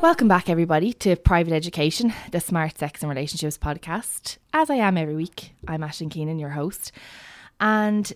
Welcome back, everybody, to Private Education, the Smart Sex and Relationships podcast. As I am every week, I'm Ashling Keenan, your host. And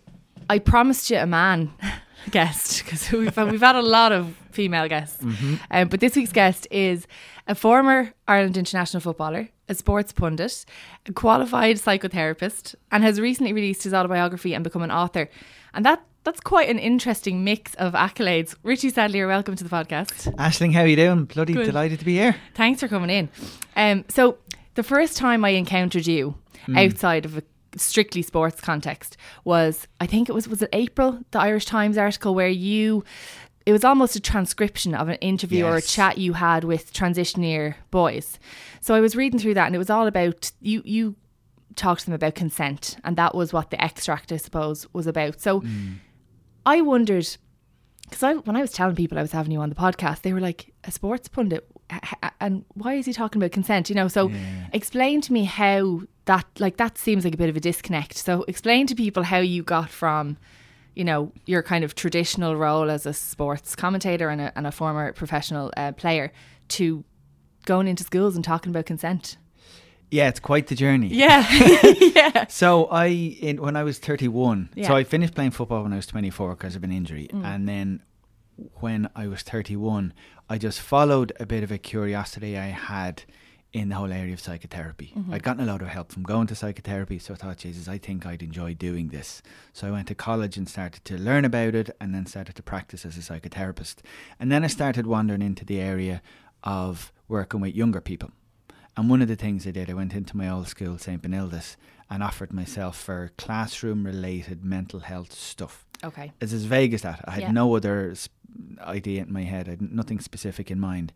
I promised you a man guest because we've, we've had a lot of female guests. Um, but this week's guest is a former Ireland international footballer, a sports pundit, a qualified psychotherapist, and has recently released his autobiography and become an author. And that that's quite an interesting mix of accolades. Richie Sadlier, welcome to the podcast. Ashling, how are you doing? Bloody Good. delighted to be here. Thanks for coming in. Um, so the first time I encountered you outside of a strictly sports context was I think it was was it April the Irish Times article where you it was almost a transcription of an interview or a chat you had with transition year boys. So I was reading through that and it was all about you you talked to them about consent and that was what the extract I suppose was about. So I wondered because I, when I was telling people I was having you on the podcast, they were like, "A sports pundit, and why is he talking about consent?" You know. So, explain to me how that, like, that seems like a bit of a disconnect. So, explain to people how you got from, you know, your kind of traditional role as a sports commentator and a, and a former professional uh, player to going into schools and talking about consent. Yeah, it's quite the journey. Yeah, yeah, So I, in, when I was 31, Yeah. so I finished playing football when I was 24 because of an injury, Mm. and then when I was 31, I just followed a bit of a curiosity I had in the whole area of psychotherapy. Mm-hmm. I'd gotten a lot of help from going to psychotherapy, so I thought, Jesus, I think I'd enjoy doing this. So I went to college and started to learn about it, and then started to practice as a psychotherapist. And then I started wandering into the area of working with younger people. And one of the things I did, I went into my old school, St. Benildus, and offered myself for classroom related mental health stuff. okay, It's as vague as that. I had Yeah. no other idea in my head, I had nothing specific in mind.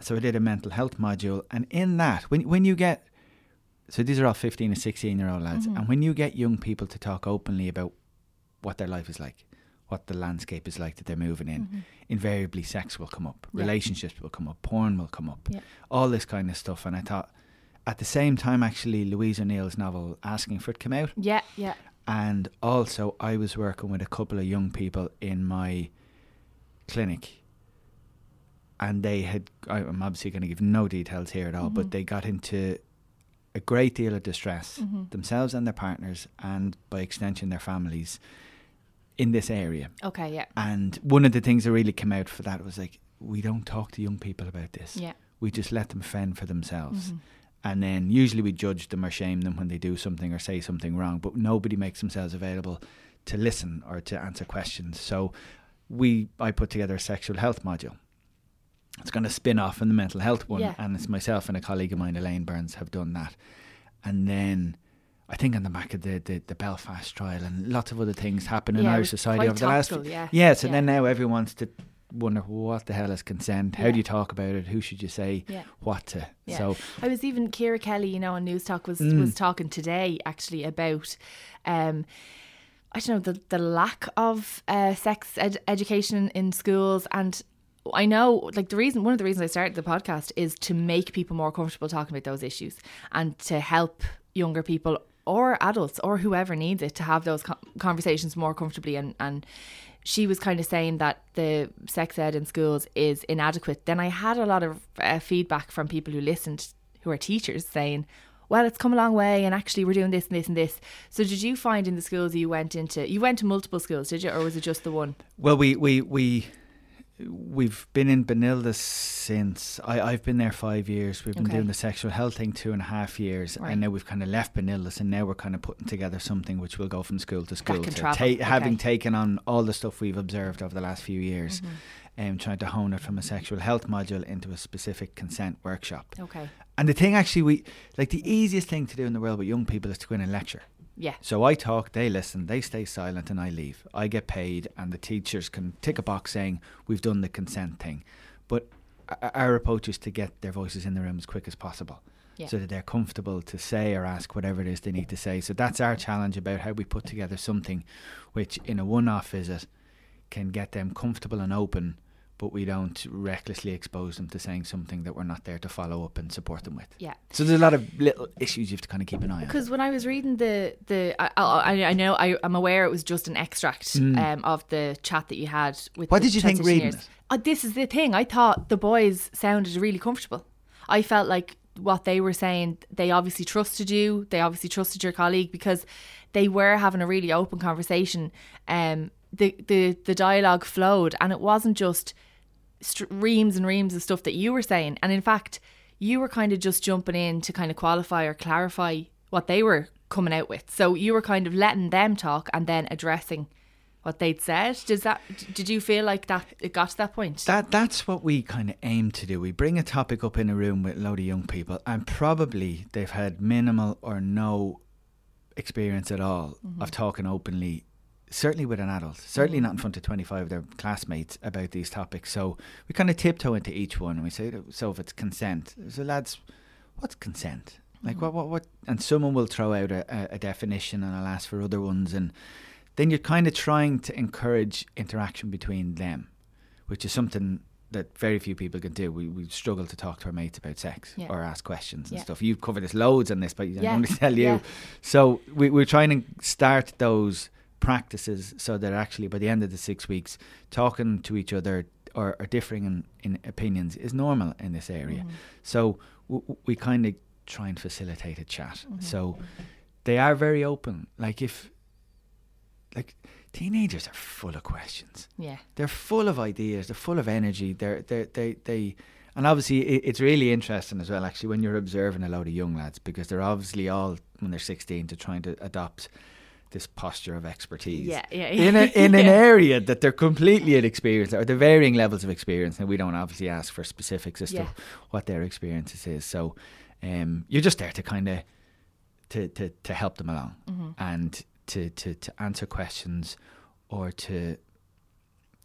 So I did a mental health module, and in that, when, when you get so these are all 15 and 16 year old lads, mm-hmm. and when you get young people to talk openly about what their life is like, what the landscape is like that they're moving in, mm-hmm. invariably sex will come up, Yeah. relationships will come up, porn will come up, Yeah. all this kind of stuff. And I thought, at the same time, actually, Louise O'Neill's novel Asking for It came out, yeah, yeah, and also I was working with a couple of young people in my clinic, and they had. I'm obviously going to give no details here at all, but mm-hmm. they got into a great deal of distress mm-hmm. themselves and their partners, and by extension their families, in this area. okay, yeah, And one of the things that really came out for that was like, we don't talk to young people about this. yeah, We just let them fend for themselves. Mm-hmm. And then usually we judge them or shame them when they do something or say something wrong, but nobody makes themselves available to listen or to answer questions. So we I put together a sexual health module. It's going to spin off from the mental health one, Yeah. and it's myself and a colleague of mine, Elaine Burns, have done that. And then I think on the back of the, the, the Belfast trial and lots of other things happen in Yeah, was society over the last topical, yeah. yeah. So Yeah. then now everyone wants to wonder what the hell is consent? How Yeah. do you talk about it? Who should you say Yeah. what to? Yeah. So I was even Ciara Kelly, you know, on Newstalk was Mm. was talking today actually about um I don't know the the lack of uh, sex ed- education in schools and I know like the reason one of the reasons I started the podcast is to make people more comfortable talking about those issues and to help younger people or adults or whoever needs it to have those co- conversations more comfortably and and she was kind of saying that the sex ed in schools is inadequate. Then I had a lot of uh, feedback from people who listened, who are teachers, saying, "Well, it's come a long way, and actually we're doing this and this and this." So, did you find in the schools you went into, you went to multiple schools, did you, or was it just the one? Well, we we we we've been in Benilde since I, I've been there five years. We've been Okay. doing the sexual health thing two and a half years, Right. and now we've kind of left Benilde, and now we're kind of putting together something which will go from school to school. to ta- Having taken on all the stuff we've observed over the last few years, Mm-hmm. and trying to hone it from a sexual health module into a specific consent workshop. Okay. And the thing actually, we like the easiest thing to do in the world with young people is to go in and lecture. Yeah. So I talk, they listen, they stay silent, and I leave. I get paid, and the teachers can tick a box saying we've done the consent thing. But our approach is to get their voices in the room as quick as possible, Yeah. so that they're comfortable to say or ask whatever it is they need to say. So that's our challenge about how we put together something, which in a one-off visit can get them comfortable and open. But we don't recklessly expose them to saying something that we're not there to follow up and support them with. Yeah. So there's a lot of little issues you have to kind of keep an eye on. Because when I was reading the the, I, I, I know I, I'm aware it was just an extract um, of the chat that you had with. Mm. What did you think reading it? Uh, this is the thing. I thought the boys sounded really comfortable. I felt like what they were saying. They obviously trusted you. They obviously trusted your colleague because they were having a really open conversation. Um, the the the dialogue flowed, and it wasn't just st- reams and reams of stuff that you were saying. And in fact, you were kind of just jumping in to kind of qualify or clarify what they were coming out with. So you were kind of letting them talk and then addressing what they'd said. Does that? Did you feel like that? It got to that point. That that's what we kind of aim to do. We bring a topic up in a room with a load of young people, and probably they've had minimal or no experience at all mm-hmm. of talking openly. Certainly with an adult, certainly not in front of twenty five of their classmates about these topics. So we kind of tiptoe into each one, and we say, so if it's consent, so lads, what's consent? Like mm. what, what, what? And someone will throw out a, a, definition, and I'll ask for other ones, and then you're kind of trying to encourage interaction between them, which is something that very few people can do. We, we struggle to talk to our mates about sex Yeah. or ask questions and Yeah. stuff. You've covered this loads on this, but I Yeah. want to tell you. So we, we're trying to start those practices so that actually by the end of the six weeks, talking to each other or, or differing in, in opinions is normal in this area. Mm-hmm. So w- we kind of try and facilitate a chat. Mm-hmm. So they are very open. Like if, like teenagers are full of questions. yeah. They're full of ideas. They're full of energy. They're they they they, and obviously it, it's really interesting as well. Actually, when you're observing a lot of young lads, because they're obviously all when they're 16 to trying to adopt this posture of expertise. Yeah, yeah, In a, in an area that they're completely inexperienced or the varying levels of experience, and we don't obviously ask for specifics as Yeah. to what their experiences is. So, um, you're just there to kind of to, to, to help them along Mm-hmm. and to, to, to answer questions or to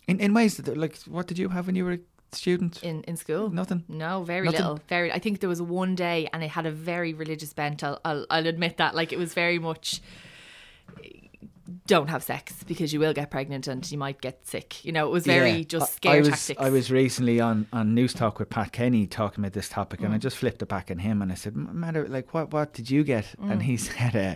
in, in ways that they're like what did you have when you were a student In in school. nothing No, very Nothing? little. Very. I think there was one day, and it had a very religious bent. I'll, I'll, I'll admit that. Like it was very much. Don't have sex because you will get pregnant and you might get sick. You know, it was very Yeah. just scare I was, tactics. I was recently on, on Newstalk with Pat Kenny talking about this topic, Mm. and I just flipped it back on him and I said, "M- "Matter like what? What did you get?" Mm. And he said, uh,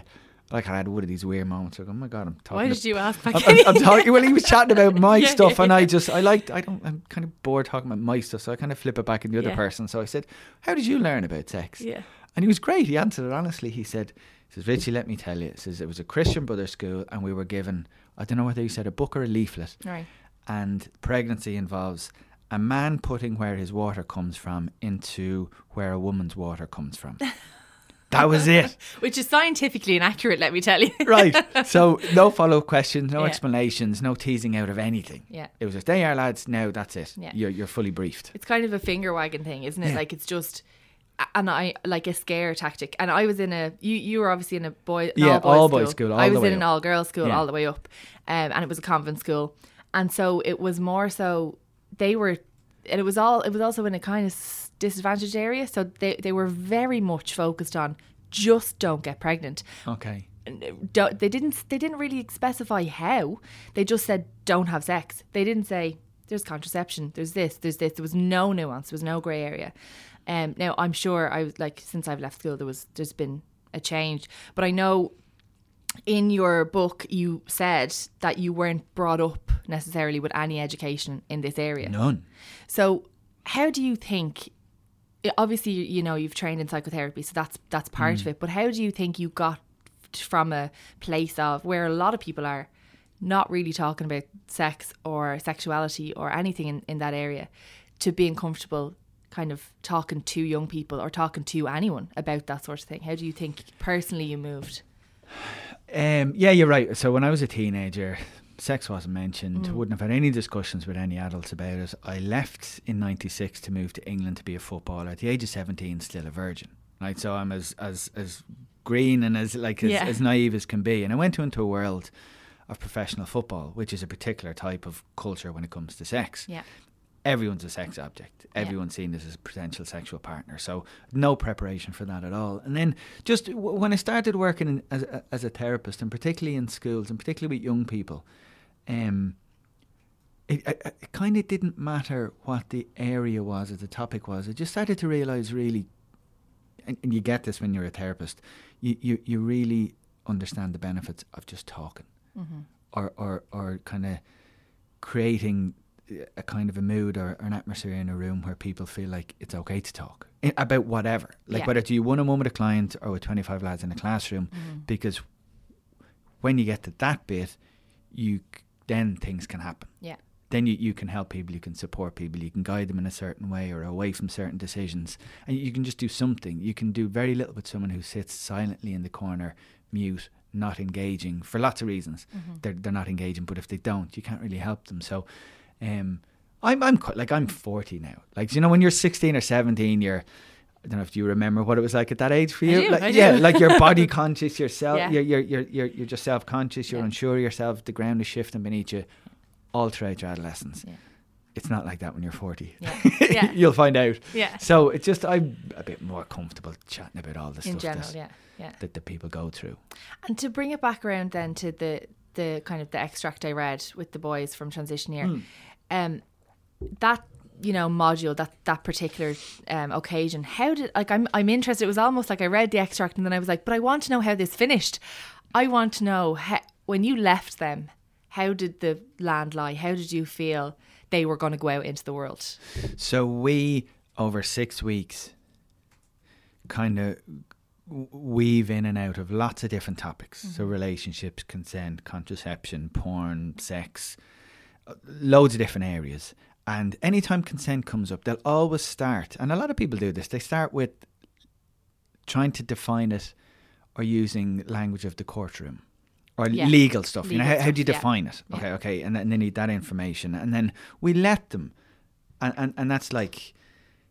"Like I had one of these weird moments. Like, oh my god, I'm talking." Why did you ask? I'm, Pat I'm, I'm talking. Well, he was chatting about my Yeah, stuff, yeah, and I just I liked. I don't. I'm kind of bored talking about my stuff, so I kind of flip it back in the other Yeah. person. So I said, "How did you learn about sex?" Yeah. And he was great. He answered it honestly. He said, he "says Richie, let me tell you. He says it was a Christian Brothers school, and we were given I don't know whether he said a book or a leaflet, Right. and pregnancy involves." A man putting where his water comes from into where a woman's water comes from. that was it. Which is scientifically inaccurate, let me tell you. right. So no follow up questions, no Yeah. explanations, no teasing out of anything. Yeah. It was just they are lads. Now that's it. Yeah. You're you're fully briefed. It's kind of a finger wagging thing, isn't it? Yeah. Like it's just and I like a scare tactic. And I was in a you you were obviously in a boy Yeah, all boys all boys school, all I was in an all girls school Yeah. all the way up, um, and it was a convent school, and so it was more so they were, and it was all it was also in a kind of disadvantaged area, so they they were very much focused on just don't get pregnant Okay. don't, they didn't they didn't really specify how. They just said don't have sex. They didn't say there's contraception, there's this, there's this. There was no nuance, there was no grey area. Um, now I'm sure I was like since I've left school there was there's been a change, but I know in your book you said that you weren't brought up necessarily with any education in this area. None. So, how do you think? Obviously, you you know you've trained in psychotherapy, so that's that's part Mm. of it. But how do you think you got from a place of where a lot of people are not really talking about sex or sexuality or anything in, in that area to being comfortable kind of talking to young people or talking to anyone about that sort of thing? How do you think personally you moved? Um, yeah, you're right. So when I was a teenager, sex wasn't mentioned. Mm. Wouldn't have had any discussions with any adults about it. I left in '96 to move to England to be a footballer. At the age of 17, still a virgin. Right, so I'm as as as green and as like as, yeah. as naive as can be. And I went into a world of professional football, which is a particular type of culture when it comes to sex. Yeah everyone's a sex object. Everyone's yeah. seen this as a potential sexual partner. So no preparation for that at all. And then just w- when I started working in, as a, as a therapist, and particularly in schools, and particularly with young people, um, it, it, it kind of didn't matter what the area was or the topic was. I just started to realize really, and, and you get this when you're a therapist, you, you, you really understand the benefits of just talking, mm-hmm. or or or kind of creating a kind of a mood or, or, an atmosphere in a room where people feel like it's okay to talk about whatever. Like yeah. whether it's you one on one with a client or with 25 lads in a classroom, mm-hmm. because when you get to that bit, you then things can happen. Yeah. Then you, you can help people, you can support people, you can guide them in a certain way or away from certain decisions. And you can just do something. You can do very little with someone who sits silently in the corner, mute, not engaging for lots of reasons. Mm-hmm. They're, they're not engaging, but if they don't, you can't really help them. So um, I'm I'm like I'm 40 now. Like you know when you're 16 or 17, you're I don't know if you remember what it was like at that age for you. Do, like, yeah, like you're body conscious, yourself, yeah. you're, you're you're you're you're just self conscious. You're yeah. unsure of yourself. The ground is shifting beneath you, all throughout your adolescence. Yeah. It's not like that when you're 40. Yeah. yeah. You'll find out. Yeah. So it's just I'm a bit more comfortable chatting about all the In stuff general, yeah. Yeah. that the people go through. And to bring it back around then to the the kind of the extract I read with the boys from transition year, mm. Um, that you know module that that particular um, occasion how did like I'm I'm interested. It was almost like I read the extract and then I was like but I want to know how this finished. I want to know how, when you left them how did the land lie? How did you feel they were going to go out into the world? So we over 6 weeks kind of weave in and out of lots of different topics. Mm-hmm. so relationships consent contraception porn sex loads of different areas and anytime consent comes up, they'll always start, and a lot of people do this, they start with trying to define it or using language of the courtroom or yeah. legal stuff. Legal you know, how, how, do you define yeah. it? Okay, yeah. okay, and, then they need that information, and then we let them, and and, and that's like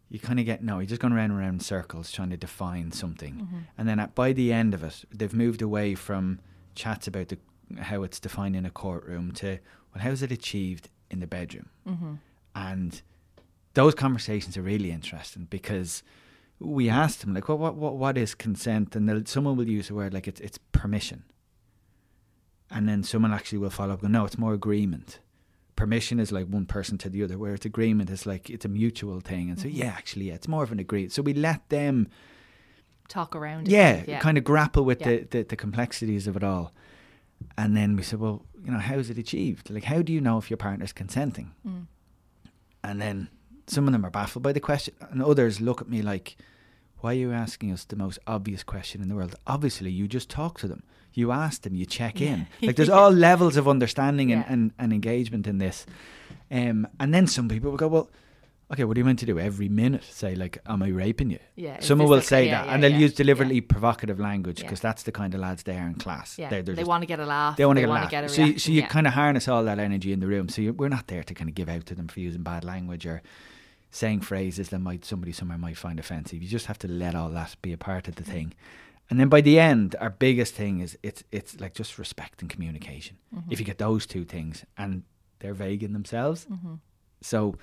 you kind of get no, you're just going around and around in circles trying to define something, mm-hmm. and then at, by the end of it, they've moved away from chats about the how it's defined in a courtroom to well, how is it achieved in the bedroom? Mm-hmm. And those conversations are really interesting because we asked them like, what what what, what is consent? And someone will use a word like it's it's permission, and then someone actually will follow up. Go, no, it's more agreement. Permission is like one person to the other, where it's agreement is like it's a mutual thing. And so, mm-hmm. yeah, actually, yeah, it's more of an agreement. So we let them talk around. Yeah, yeah. kind of grapple with yeah. the, the the complexities of it all. And then we said, well, you know, how is it achieved? Like, how do you know if your partner's consenting? Mm. And then some of them are baffled by the question, and others look at me like, why are you asking us the most obvious question in the world? Obviously, you just talk to them. You ask them, you check in. Like there's all levels of understanding and, yeah. and, and, engagement in this. Um, and then some people will go, well, okay, what do you meant to do every minute? Say like, am I raping you? Yeah. Someone will say that, and they'll use deliberately provocative language because that's the kind of lads they are in class. Yeah. They're, they're they want to get a laugh. They want to get a laugh. Get a so, you, so you kind of harness all that energy in the room. So you, we're not there to kind of give out to them for using bad language or saying phrases that might somebody somewhere might find offensive. You just have to let all that be a part of the thing. And then by the end, our biggest thing is it's it's like just respect and communication. Mm-hmm. If you get those two things, and they're vague in themselves, mm-hmm. so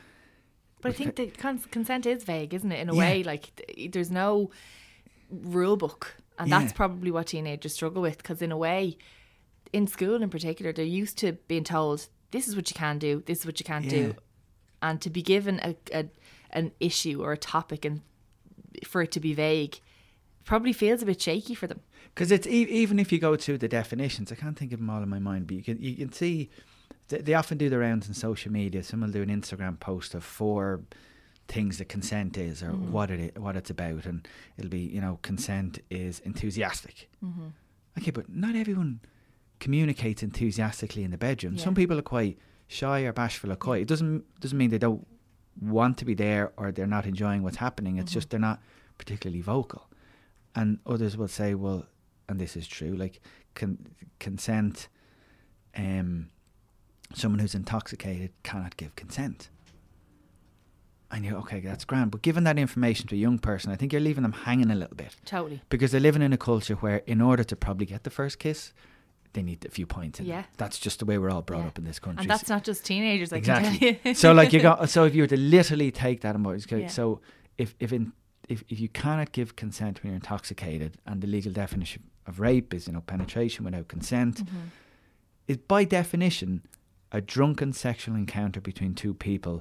but I think the cons- consent is vague, isn't it? In a yeah. way, like th- there's no rule book, and yeah. that's probably what teenagers struggle with. Because in a way, in school in particular, they're used to being told this is what you can do, this is what you can't yeah. do, and to be given a, a an issue or a topic and for it to be vague probably feels a bit shaky for them. Because it's e- even if you go to the definitions, I can't think of them all in my mind, but you can you can see they, they often do the rounds in social media. Someone will do an Instagram post of four things that consent is or mm-hmm. what it is, what it's about, and it'll be you know consent is enthusiastic. Mm-hmm. Okay, but not everyone communicates enthusiastically in the bedroom. Yeah. Some people are quite shy or bashful or coy. It doesn't doesn't mean they don't want to be there or they're not enjoying what's happening. It's just they're not particularly vocal. And others will say, well, and this is true, like con- consent. Um, someone who's intoxicated cannot give consent. And you're okay, that's grand. But giving that information to a young person, I think you're leaving them hanging a little bit Totally. because they're living in a culture where, in order to probably get the first kiss, they need a few points. In Yeah. them. that's just the way we're all brought Yeah. up in this country. And that's not just teenagers, I can tell exactly. you. so, like you got, so if you were to literally take that okay, Yeah. so if if in if, if you cannot give consent when you're intoxicated, and the legal definition of rape is you know penetration without consent, Mm-hmm. is by definition a drunken sexual encounter between two people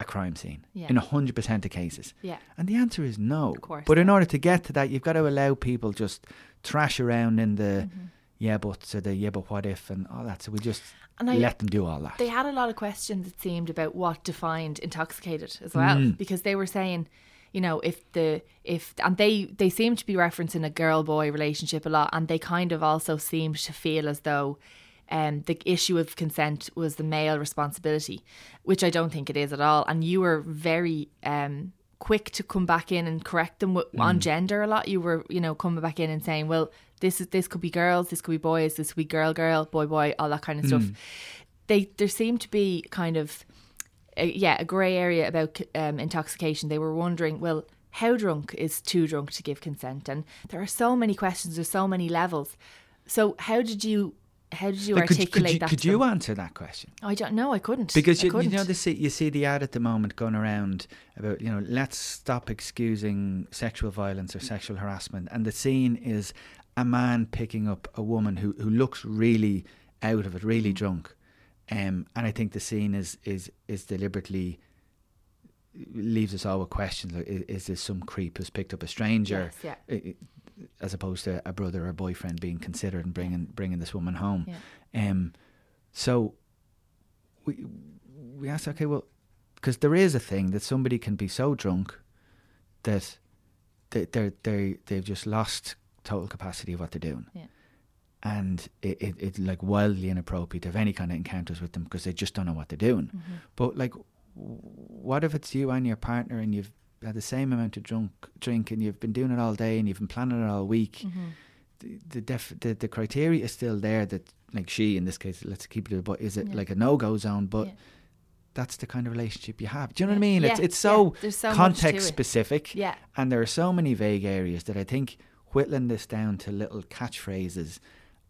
a crime scene Yeah. in hundred percent of cases. Yeah. And the answer is no. Of course, But in order to get to that, you've got to allow people just trash around in the Mm-hmm. yeah buts or the yeah but what if and all that. So we just And I- let them do all that. They had a lot of questions, it seemed, about what defined intoxicated as well, Mm. because they were saying, you know, if the if and they they seem to be referencing a girl boy relationship a lot, and they kind of also seemed to feel as though. Um, the issue of consent was the male responsibility, which I don't think it is at all. And you were very um, quick to come back in and correct them w- Mm. on gender a lot. You were, you know, coming back in and saying, "Well, this is this could be girls, this could be boys, this could be girl, girl, boy, boy, all that kind of stuff." They there seemed to be kind of, a, yeah, a grey area about um, intoxication. They were wondering, well, how drunk is too drunk to give consent? And there are so many questions. There's so many levels. So how did you? How did you could, you- articulate could you, that? could you answer that question? I don't know. I couldn't Because you, you couldn't. know the see, you see the ad at the moment going around about you know let's stop excusing sexual violence or sexual harassment, and the scene is a man picking up a woman who who looks really out of it, really drunk, um, and I think the scene is is is deliberately leaves us all with questions like is, is this some creep who's picked up a stranger Yes, yeah. As opposed to a brother or boyfriend being considered and bringing bringing this woman home Yeah. um so we we asked okay well because there is a thing that somebody can be so drunk that they they they they've just lost total capacity of what they're doing Yeah. and it, it it's like wildly inappropriate to have any kind of encounters with them because they just don't know what they're doing Mm-hmm. but like what if it's you and your partner and you've had the same amount of drunk drink and you've been doing it all day and you've been planning it all week Mm-hmm. the the, def, the the criteria is still there that like she in this case let's keep it but is it Yeah. like a no-go zone but Yeah. that's the kind of relationship you have do you know what i mean it's Yeah, it's so, yeah. So context it. specific Yeah. and there are so many vague areas that i think whittling this down to little catchphrases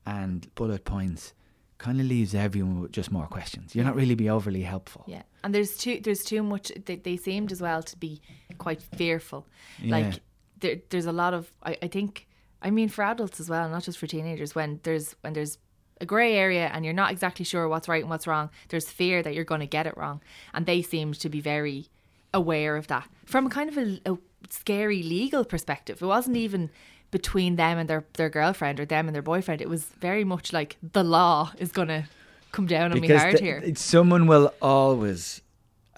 and bullet points kind of leaves everyone with just more questions you're not really be overly helpful Yeah, and there's too there's too much. They, they seemed as well to be quite fearful. Yeah. Like there, there's a lot of. I, I think. I mean, for adults as well, not just for teenagers. When there's when there's a grey area and you're not exactly sure what's right and what's wrong, there's fear that you're going to get it wrong, and they seemed to be very aware of that from a kind of a, a scary legal perspective. It wasn't even between them and their their girlfriend or them and their boyfriend. It was very much like the law is going to come down on me hard the- here. someone will always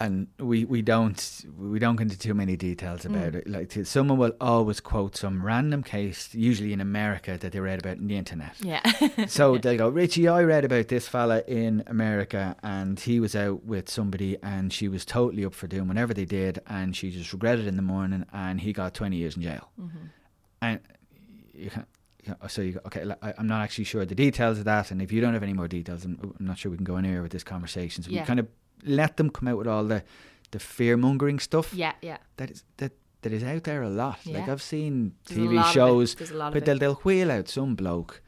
and we, we don't we don't go into too many details Mm. about it like someone will always quote some random case usually in america that they read about in the internet Yeah. so they'll go richie i read about this fella in america and he was out with somebody and she was totally up for doing whatever they did and she just regretted it in the morning and he got 20 years in jail Mm-hmm. and you can you know, so you go, okay, I, I'm not actually sure the details of that, and if you don't have any more details, I'm, I'm not sure we can go anywhere with this conversation. So Yeah. we kind of let them come out with all the the fear mongering stuff yeah, yeah. that is that that is out there a lot. Like I've seen There's TV lot of it. shows, There's a lot of but they'll they'll wheel out some bloke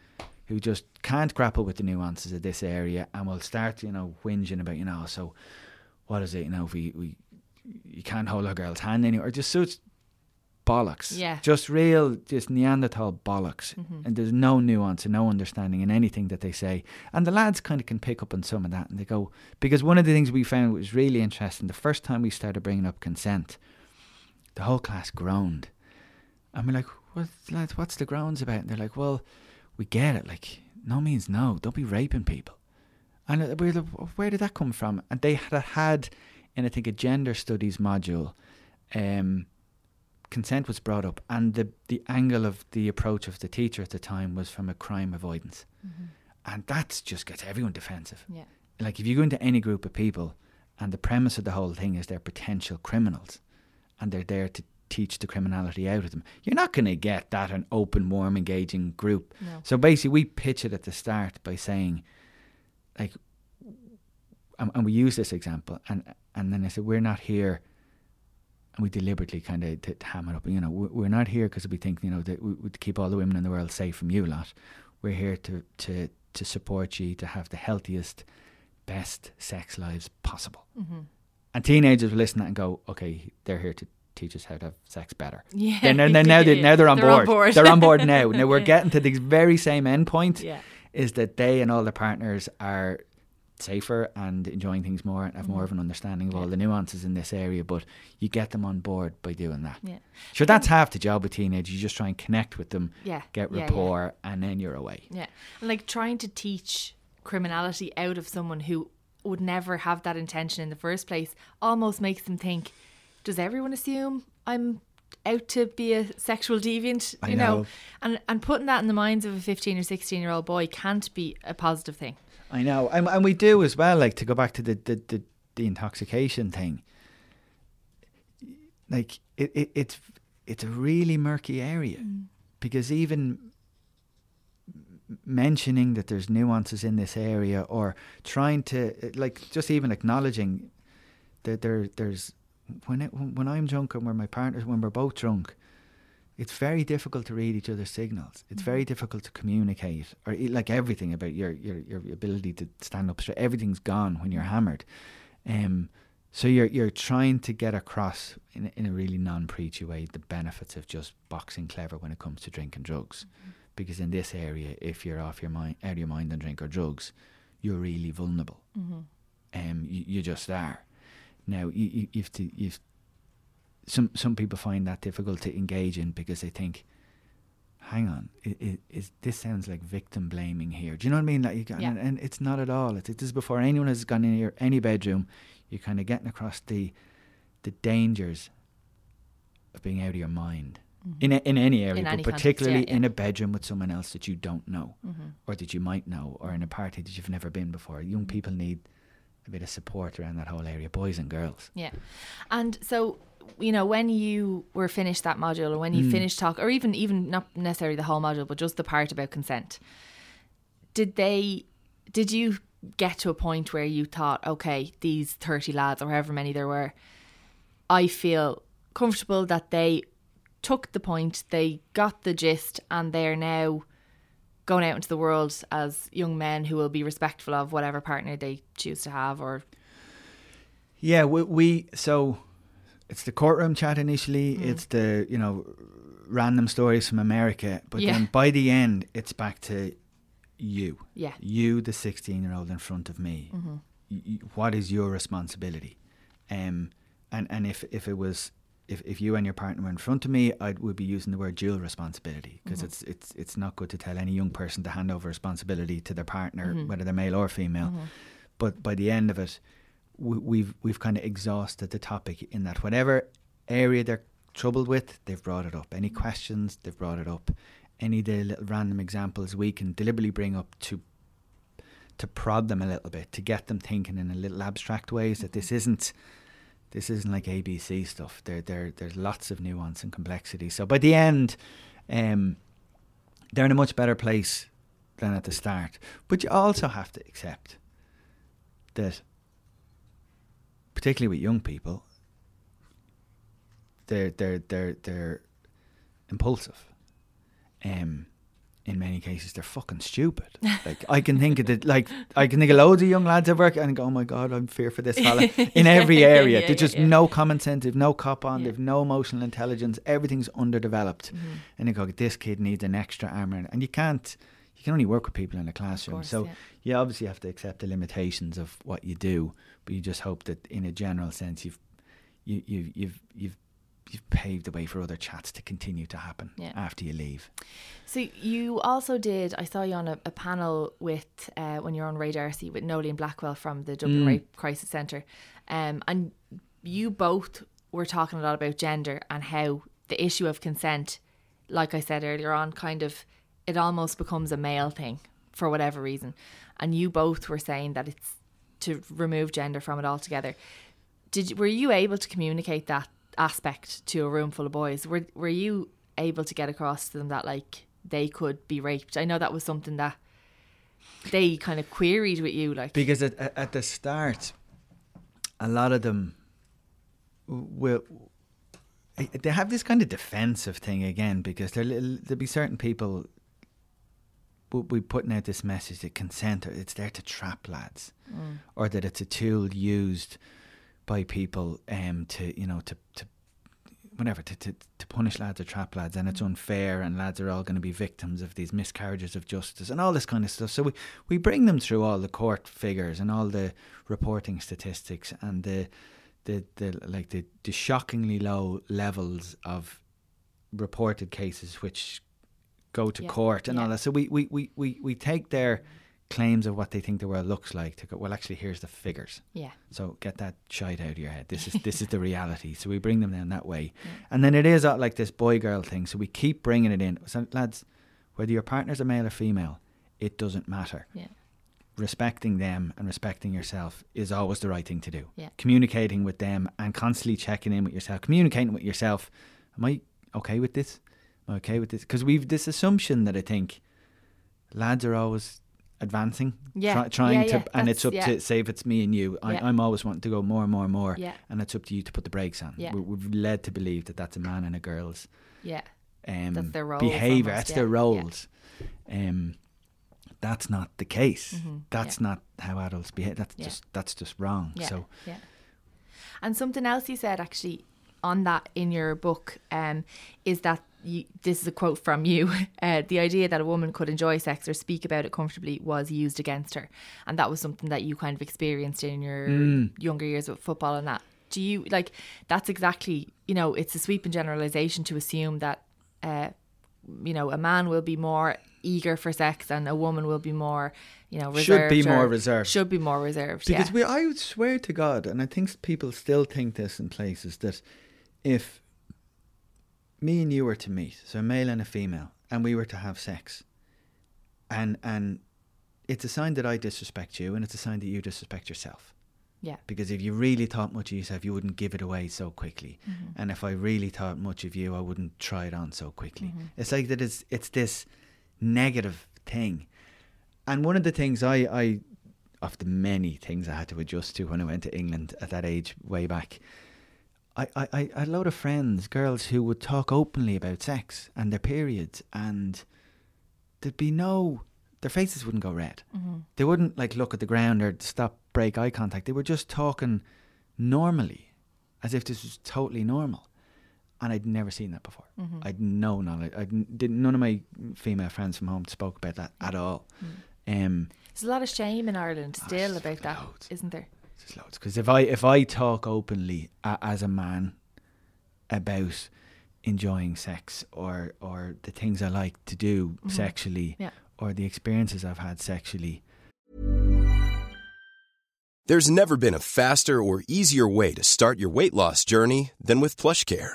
who just can't grapple with the nuances of this area, and will start you know whinging about you know so what is it you know if we we you can't hold a girl's hand anymore, just such bollocks. Yeah. Just real, just Neanderthal bollocks. Mm-hmm. And there's no nuance and no understanding in anything that they say. And the lads kind of can pick up on some of that and they go, because one of the things we found was really interesting, the first time we started bringing up consent, the whole class groaned. And we're like, what, lads, what's the groans about? And they're like, well, we get it. Like, no means no. Don't be raping people. And we're like, where did that come from? And they had had, in I think, a gender studies module, um, consent was brought up, and the the angle of the approach of the teacher at the time was from a crime avoidance, mm-hmm. and that just gets everyone defensive. Yeah. Like if you go into any group of people, and the premise of the whole thing is they're potential criminals, and they're there to teach the criminality out of them. You're not going to get that an open, warm, engaging group. No. So basically, we pitch it at the start by saying, like, and, and we use this example, and and then I said, we're not here, we deliberately kind of to, to ham it up. You know, we- we're not here because we think you know that we, we to keep all the women in the world safe from you lot. We're here to to to support you to have the healthiest, best sex lives possible. Mm-hmm. And teenagers will listen to that and go, okay, they're here to teach us how to have sex better. Yeah. Then, then, then now, they, now they're on They're on board. board. They're on board now. Now we're Yeah. getting to the very same end point Yeah. is that they and all their partners are safer and enjoying things more and have more of an understanding of all Mm-hmm. The nuances in this area. But you get them on board by doing that. Yeah. Sure, that's half the job with teenagers. You just try and connect with them, Yeah. get Yeah, yeah. rapport, and then you're away. Yeah. And like trying to teach criminality out of someone who would never have that intention in the first place almost makes them think, does everyone assume I'm out to be a sexual deviant? I you know? know. And and putting that in the minds of a 15 or 16 year old boy can't be a positive thing. I know, and, and we do as well. Like to go back to the the, the, the intoxication thing. Like it, it, it's it's a really murky area mm. because even mentioning that there's nuances in this area or trying to like just even acknowledging that there there's when it, when I'm drunk and when my partner's when we're both drunk it's very difficult to read each other's signals. It's very difficult to communicate, or like everything about your your, your ability to stand up straight. Everything's gone when you're hammered. Um, so you're you're trying to get across in a- in a really non-preachy way the benefits of just boxing clever when it comes to drink and drugs, because in this area, if you're off your mind, out of your mind on drink or drugs, you're really vulnerable. Um, you, you just are. Now you, you you've to you've some some people find that difficult to engage in because they think, hang on, i i is this sounds like victim blaming here? Do you know what I mean? Like, you, Yeah. and, and it's not at all. It's, this is before anyone has gone in your any bedroom. You're kind of getting across the the dangers of being out of your mind in a, in any area, Mm-hmm. In but any context, particularly yeah, yeah. in a bedroom with someone else that you don't know Mm-hmm. or that you might know, or in a party that you've never been before. Mm-hmm. Young people need a bit of support around that whole area, boys and girls. Yeah. And so, you know, when you were finished that module or when you hmm. finished talk or even even not necessarily the whole module, but just the part about consent, did they did you get to a point where you thought, okay, these 30 lads or however many there were, I feel comfortable that they took the point, they got the gist, and they're now going out into the world as young men who will be respectful of whatever partner they choose to have or? Yeah, we, we so it's the courtroom chat initially. Mm. It's the you know random stories from America, but Yeah. then by the end, it's back to you. Yeah. you, the sixteen-year-old in front of me. Mm-hmm. Y- what is your responsibility? Um, and and if if it was. If, if you and your partner were in front of me, I would be using the word dual responsibility because Mm-hmm. it's it's it's not good to tell any young person to hand over responsibility to their partner, Mm-hmm. whether they're male or female. But by the end of it, we, we've we've kind of exhausted the topic in that whatever area they're troubled with, they've brought it up. Any questions, they've brought it up. Any of the little random examples we can deliberately bring up to to prod them a little bit, to get them thinking in a little abstract ways that this isn't this isn't like ABC stuff. There there there's lots of nuance and complexity. So by the end, um, they're in a much better place than at the start. But you also have to accept that particularly with young people, they're they're they're they're impulsive. Um, in many cases, they're fucking stupid. Like I can think of the like I can think of loads of young lads at work and go, oh my god, I'm fear for this fella in every area. yeah, There's just yeah. no common sense, they've no cop on, Yeah. they've no emotional intelligence. Everything's underdeveloped, Mm-hmm. and you go, this kid needs an extra armor, and you can't. You can only work with people in a classroom, course, so yeah. you obviously have to accept the limitations of what you do, but you just hope that in a general sense you've you, you you've you've you've paved the way for other chats to continue to happen Yeah. after you leave. So you also did. I saw you on a, a panel with uh, when you're on Ray D'Arcy with Noeline Blackwell from the Dublin Rape Crisis Centre, um, and you both were talking a lot about gender and how the issue of consent, like I said earlier on, kind of it almost becomes a male thing for whatever reason, and you both were saying that it's to remove gender from it altogether. Did were you able to communicate that aspect to a room full of boys? Were were you able to get across to them that like they could be raped? I know that was something that they kind of queried with you, like because at, at, the start, a lot of them will they have this kind of defensive thing again because there there'll be certain people be putting out this message that consent it's there to trap lads mm. or that it's a tool used by people um to you know to to whatever to, to, to punish lads or trap lads and it's mm. unfair and lads are all going to be victims of these miscarriages of justice and all this kind of stuff so we, we bring them through all the court figures and all the reporting statistics and the the, the like the, the shockingly low levels of reported cases which go to yeah. court and yeah. all that. So we, we, we, we, we take their claims of what they think the world looks like to go, well actually here's the figures. Yeah. So get that shite out of your head. This is this is the reality. So we bring them down that way. Yeah. And then it is like this boy girl thing. So we keep bringing it in. So lads, whether your partner's a male or female, it doesn't matter. Yeah respecting them and respecting yourself is always the right thing to do. Yeah. Communicating with them and constantly checking in with yourself, communicating with yourself. Am I okay with this? Okay with this? Because we've this assumption that I think lads are always advancing, yeah. try, trying yeah, yeah. to, and it's up to say if it's me and you. I, am always wanting to go more and more and more, yeah. and it's up to you to put the brakes on. Yeah. We, we've led to believe that that's a man and a girl's. Yeah. Um, that's their roles behavior. Almost, that's their roles. Um, that's not the case. Mm-hmm. That's yeah. not how adults behave. That's yeah. just that's just wrong. Yeah. So yeah. And something else you said actually on that in your book um, is that you, this is a quote from you. Uh, the idea that a woman could enjoy sex or speak about it comfortably was used against her, and that was something that you kind of experienced in your mm. younger years with football and that. Do you like? That's exactly you know. It's a sweeping generalization to assume that. Uh, you know, a man will be more eager for sex and a woman will be more, you know, should be more reserved. Should be more reserved. Because yeah. we, I would swear to God, and I think people still think this in places that if me and you were to meet, so a male and a female, and we were to have sex, and and it's a sign that I disrespect you, and it's a sign that you disrespect yourself. Yeah. Because if you really thought much of yourself, you wouldn't give it away so quickly. Mm-hmm. And if I really thought much of you, I wouldn't try it on so quickly. Mm-hmm. It's like that. It's it's this negative thing. And one of the things I I of the many things I had to adjust to when I went to England at that age way back. I, I, I had a lot of friends, girls who would talk openly about sex and their periods and there'd be no their faces wouldn't go red. Mm-hmm. They wouldn't like look at the ground or stop break eye contact. They were just talking normally, as if this was totally normal. And I'd never seen that before. Mm-hmm. I'd no knowledge. I didn't. none of my female friends from home spoke about that at all. Mm. Um, there's a lot of shame in Ireland oh, still about that, not there? There's loads. Because if I if I talk openly a, as a man about enjoying sex or or the things I like to do Mm-hmm. sexually Yeah. or the experiences I've had sexually, There's never been a faster or easier way to start your weight loss journey than with PlushCare.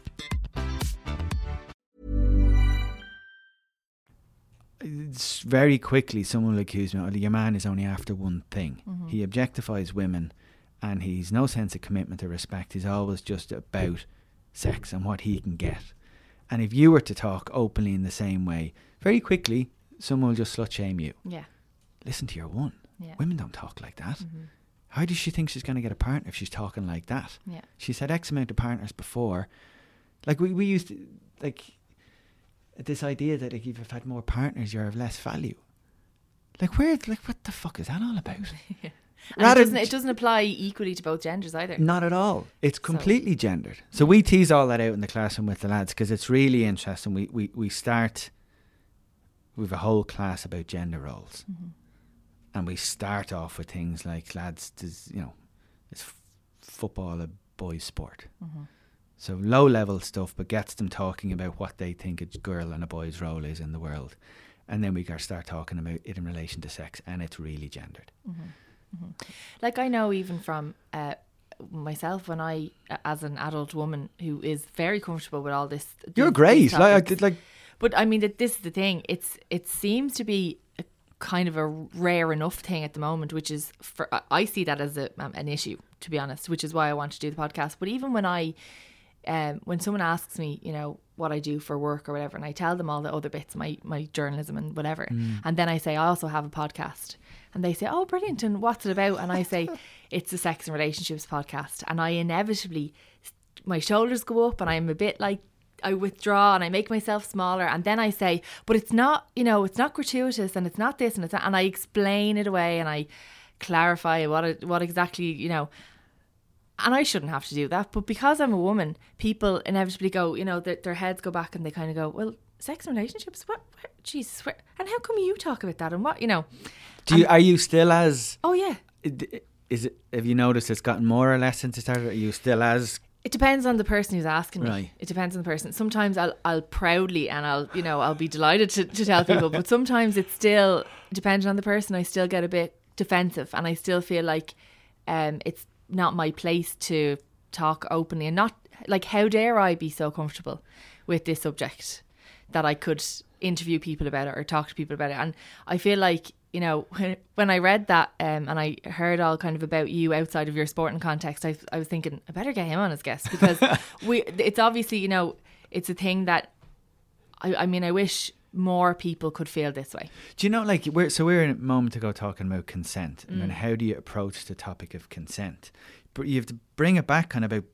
very quickly someone will accuse me, your man is only after one thing. Mm-hmm. He objectifies women and he's no sense of commitment or respect. He's always just about sex and what he can get. And if you were to talk openly in the same way, very quickly someone will just slut shame you. Yeah. Listen to your one. Yeah. Women don't talk like that. Mm-hmm. How does she think she's going to get a partner if she's talking like that? Yeah. She's had X amount of partners before. Like we, we used to, like this idea that like if you've had more partners, you're of less value. Like where, like what the fuck is that all about? And it doesn't, it doesn't apply equally to both genders either. Not at all. It's completely gendered. So we tease all that out in the classroom with the lads because it's really interesting. We, we, we start with a whole class about gender roles. Mm-hmm. And we start off with things like, lads, does, you know, is f- football a boys' sport? Mm-hmm. So low level stuff, but gets them talking about what they think a girl and a boy's role is in the world. And then we start talking about it in relation to sex, and it's really gendered. Like I know even from uh, myself when I, as an adult woman who is very comfortable with all this. You're great. Like, I did, like But I mean, that this is the thing. It's it seems to be a kind of a rare enough thing at the moment, which is for I- I see that as a, um, an issue, to be honest. Which is why I want to do the podcast. But even when I, um, when someone asks me, you know, what I do for work or whatever, and I tell them all the other bits, my my journalism and whatever, and then I say I also have a podcast, and they say, oh, brilliant, and what's it about? And I say, it's a sex and relationships podcast, and I inevitably my shoulders go up and I'm a bit like I withdraw and I make myself smaller and then I say, but it's not, you know, it's not gratuitous and it's not this and it's that and I explain it away and I clarify what it, what exactly, you know, and I shouldn't have to do that, but because I'm a woman, people inevitably go, you know, their, their heads go back and they kind of go, well, sex and relationships, what, where, Jesus, where, and how come you talk about that and what, you know? Do you, are you still as Oh yeah, is it? Have you noticed it's gotten more or less since it started? Are you still as It depends on the person who's asking me. Right. It depends on the person. Sometimes I'll I'll proudly and I'll you know I'll be delighted to, to tell people, but sometimes it's still depending on the person. I still get a bit defensive, and I still feel like um it's not my place to talk openly and not like how dare I be so comfortable with this subject that I could interview people about it or talk to people about it. And I feel like you know when, when I read that um, and I heard all kind of about you outside of your sporting context, I, I was thinking I better get him on as guest because we it's obviously you know it's a thing that I, I mean I wish more people could feel this way. Do you know, like, we're, so we were a moment ago talking about consent and Mm. then how do you approach the topic of consent? But you have to bring it back kind of about,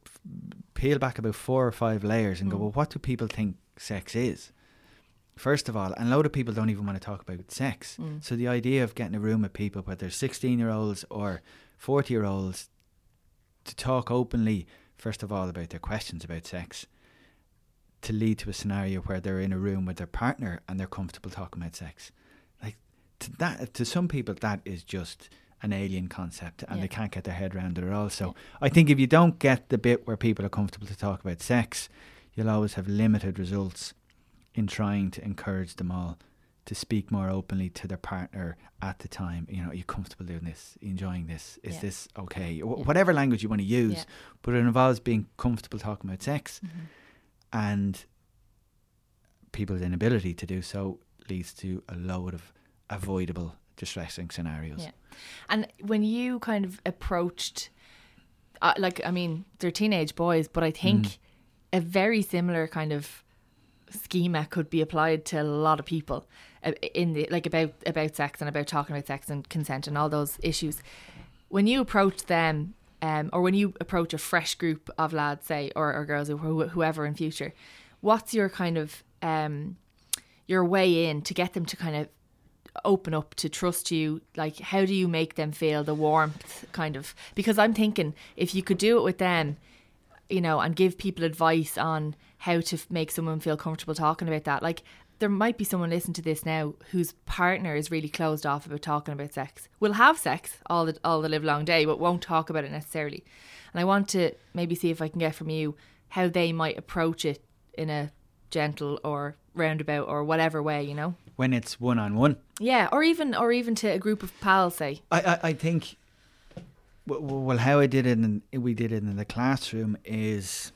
peel back about four or five layers Mm. and go, well, what do people think sex is? First of all, and a lot of people don't even want to talk about sex. Mm. So the idea of getting a room of people, whether they're 16 year olds or 40 year olds, to talk openly, first of all, about their questions about sex, to lead to a scenario where they're in a room with their partner and they're comfortable talking about sex. Like to that, to some people, that is just an alien concept, and Yeah. they can't get their head around it at all. So I think if you don't get the bit where people are comfortable to talk about sex, you'll always have limited results in trying to encourage them all to speak more openly to their partner at the time. You know, are you comfortable doing this? Are you enjoying this? Is Yeah. this okay? Wh- Whatever language you want to use, Yeah. but it involves being comfortable talking about sex Mm-hmm. And people's inability to do so leads to a load of avoidable distressing scenarios. Yeah. And when you kind of approached, uh, like, I mean, they're teenage boys, but I think Mm. a very similar kind of schema could be applied to a lot of people uh, in the like about about sex and about talking about sex and consent and all those issues. When you approach them, um, or when you approach a fresh group of lads, say, or, or girls, or who, whoever in future, what's your kind of um, your way in to get them to kind of open up to trust you? Like how do you make them feel the warmth kind of? Because i'm thinking if you could do it with them you know and give people advice on how to f- make someone feel comfortable talking about that like there might be someone listening to this now whose partner is really closed off about talking about sex We'll have sex all the all the live long day but won't talk about it necessarily and i want to maybe see if i can get from you how they might approach it in a gentle or roundabout or whatever way you know When it's one on one, yeah, or even or even to a group of pals, say. I, I, I think. Well, how I did it, and we did it in the classroom is,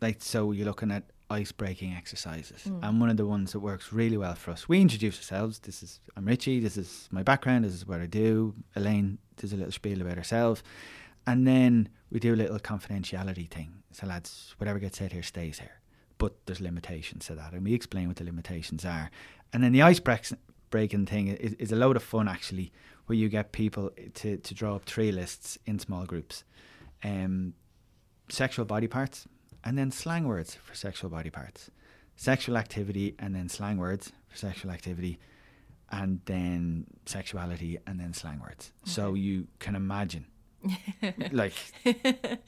like, so you're looking at ice breaking exercises, and one of the ones that works really well for us. We introduce ourselves. This is I'm Richie. This is my background. This is what I do. Elaine does a little spiel about herself, and then we do a little confidentiality thing. So lads, whatever gets said here stays here, but there's limitations to that, and we explain what the limitations are, and then the ice breaking thing is, is a load of fun actually, where you get people to, to draw up three lists in small groups, um, sexual body parts, and then slang words for sexual body parts, sexual activity, and then slang words for sexual activity, and then sexuality, and then slang words. So you can imagine, like.